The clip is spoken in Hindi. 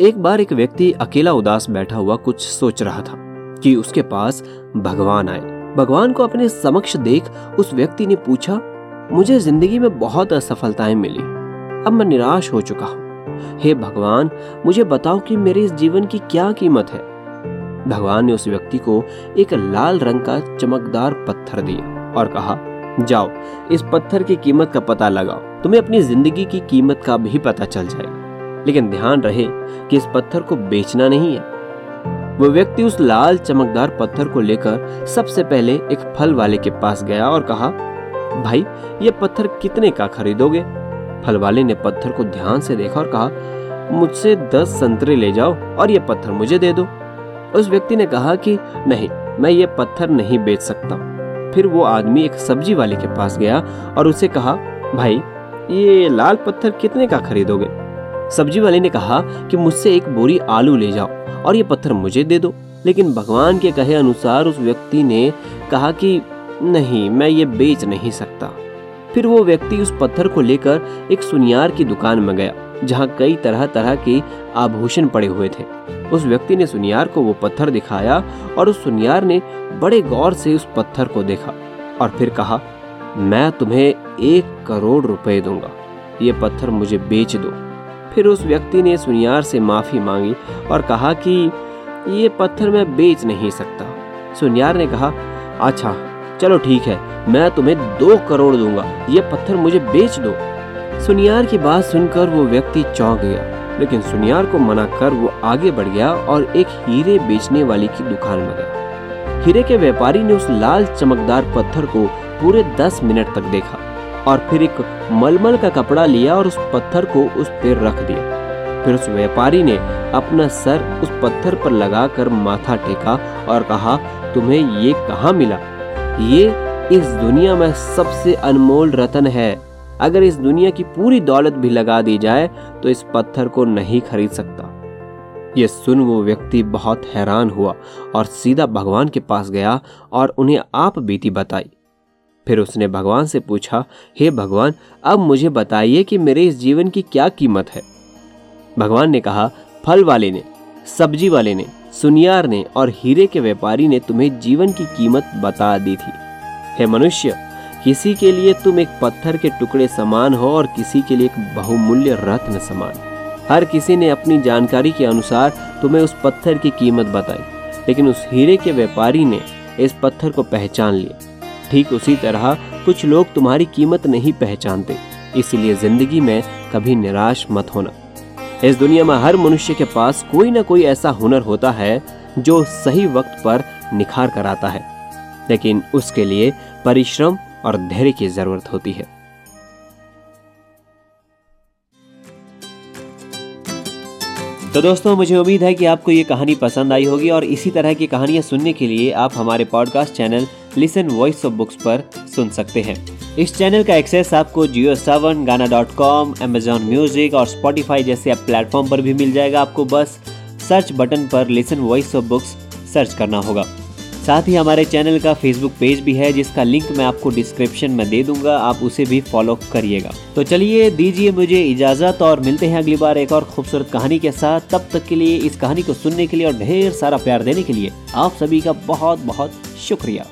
एक बार एक व्यक्ति अकेला उदास बैठा हुआ कुछ सोच रहा था कि उसके पास भगवान आए। भगवान को अपने समक्ष देख उस व्यक्ति ने पूछा, मुझे ज़िंदगी में बहुत असफलताएँ मिली। अब मैं निराश हो चुका हूँ। हे भगवान, मुझे बताओ कि मेरे इस जीवन की क्या कीमत है? भगवान ने उस व्यक्ति को एक लाल रंग का चमकदार पत्थर दिया और कहा, जाओ, इस पत्थर की कीमत का पता लगाओ। तुम्हें अपनी ज़िंदगी की कीमत का भी पता चल जाएगा। लेकिन ध्यान रहे कि इस पत्थर को बेचना नहीं है। वो व्यक्ति उस लाल चमकदार पत्थर को लेकर सबसे पहले एक फल वाले के पास गया और कहा, भाई, ये पत्थर कितने का खरीदोगे? फल वाले ने पत्थर को ध्यान से देखा और कहा, मुझसे दस संतरे ले जाओ और ये पत्थर मुझे दे दो। उस व्यक्ति ने कहा कि, नहीं, मैं ये पत्थर नहीं बेच सकता। फिर वो आदमी एक सब्ज़ी वाले के पास गया और उसे कहा, भाई, ये लाल पत्थर कितने का खरीदोगे? सब्ज़ी वाले ने कहा कि मुझसे एक बोरी आलू ले जाओ और ये पत्थर मुझे दे दो। लेकिन भगवान के कहे अनुसार उस व्यक्ति ने कहा कि नहीं, मैं ये बेच नहीं सकता। फिर वो व्यक्ति उस पत्थर को लेकर एक सुनियार की दुकान में गया, जहाँ कई तरह तरह के आभूषण पड़े हुए थे। उस व्यक्ति ने सुनियार को वो पत्थर दिखाया और उस सुनियार ने बड़े गौर से उस पत्थर को देखा और फिर कहा, मैं तुम्हें एक करोड़ रुपए दूँगा। ये पत्थर मुझे बेच दो। फिर उस व्यक्ति ने सुनियार से माफ़ी मांगी और कहा कि ये पत्थर मैं बेच नहीं सकता। सुनियार ने कहा अच्छा चलो ठीक है, मैं तुम्हें दो करोड़ दूँगा, ये पत्थर मुझे बेच दो। सुनियार की बात सुनकर वो व्यक्ति चौंक गया, लेकिन सुनियार को मना कर वो आगे बढ़ गया और एक हीरे बेचने वाली की दुकान में गया। हीरे के व्यापारी ने उस लाल चमकदार पत्थर को पूरे दस मिनट तक देखा। और फिर एक मलमल का कपड़ा लिया और उस पत्थर को उस पर रख दिया। फिर उस व्यापारी ने अपना सर उस पत्थर पर लगाकर माथा टेका और कहा, तुम्हें ये कहाँ मिला? ये इस दुनिया में सबसे अनमोल रतन है। अगर इस दुनिया की पूरी दौलत भी लगा दी जाए तो इस पत्थर को नहीं खरीद सकता। ये सुन वो व्यक्ति बहुत हैरान हुआ और सीधा भगवान के पास गया और उन्हें आप बीती बताई। फिर उसने भगवान से पूछा, हे भगवान, अब मुझे बताइए कि मेरे इस जीवन की क्या कीमत है? भगवान ने कहा, फल वाले ने, सब्ज़ी वाले ने, सुनियार ने और हीरे के व्यापारी ने तुम्हें जीवन की कीमत बता दी थी। हे मनुष्य, किसी के लिए तुम एक पत्थर के टुकड़े समान हो और किसी के लिए एक बहुमूल्य रत्न समान। हर किसी ने अपनी जानकारी के अनुसार तुम्हें उस पत्थर की कीमत बताई, लेकिन उस हीरे के व्यापारी ने इस पत्थर को पहचान लिया। ठीक उसी तरह कुछ लोग तुम्हारी कीमत नहीं पहचानते, इसलिए ज़िंदगी में कभी निराश मत होना। इस दुनिया में हर मनुष्य के पास कोई ना कोई ऐसा हुनर होता है जो सही वक्त पर निखार कर आता है, लेकिन उसके लिए परिश्रम और धैर्य की ज़रूरत होती है। तो दोस्तों, मुझे उम्मीद है कि आपको ये कहानी पसंद आई होगी और इसी तरह की कहानियाँ सुनने के लिए आप हमारे podcast channel listen voice of books पर सुन सकते हैं। इस चैनल का एक्सेस आपको Jio Saavn Gaana dot com Amazon music और स्पॉटिफाई जैसे प्लेटफॉर्म पर भी मिल जाएगा। आपको बस सर्च बटन पर listen voice of books search करना होगा। साथ ही हमारे चैनल का फेसबुक पेज भी है, जिसका लिंक मैं आपको डिस्क्रिप्शन में दे दूँगा। आप उसे भी फॉलो करिएगा। तो चलिए, दीजिए मुझे इजाज़त और मिलते हैं अगली बार एक और खूबसूरत कहानी के साथ। तब तक के लिए इस कहानी को सुनने के लिए और ढेर सारा प्यार देने के लिए आप सभी का बहुत बहुत शुक्रिया।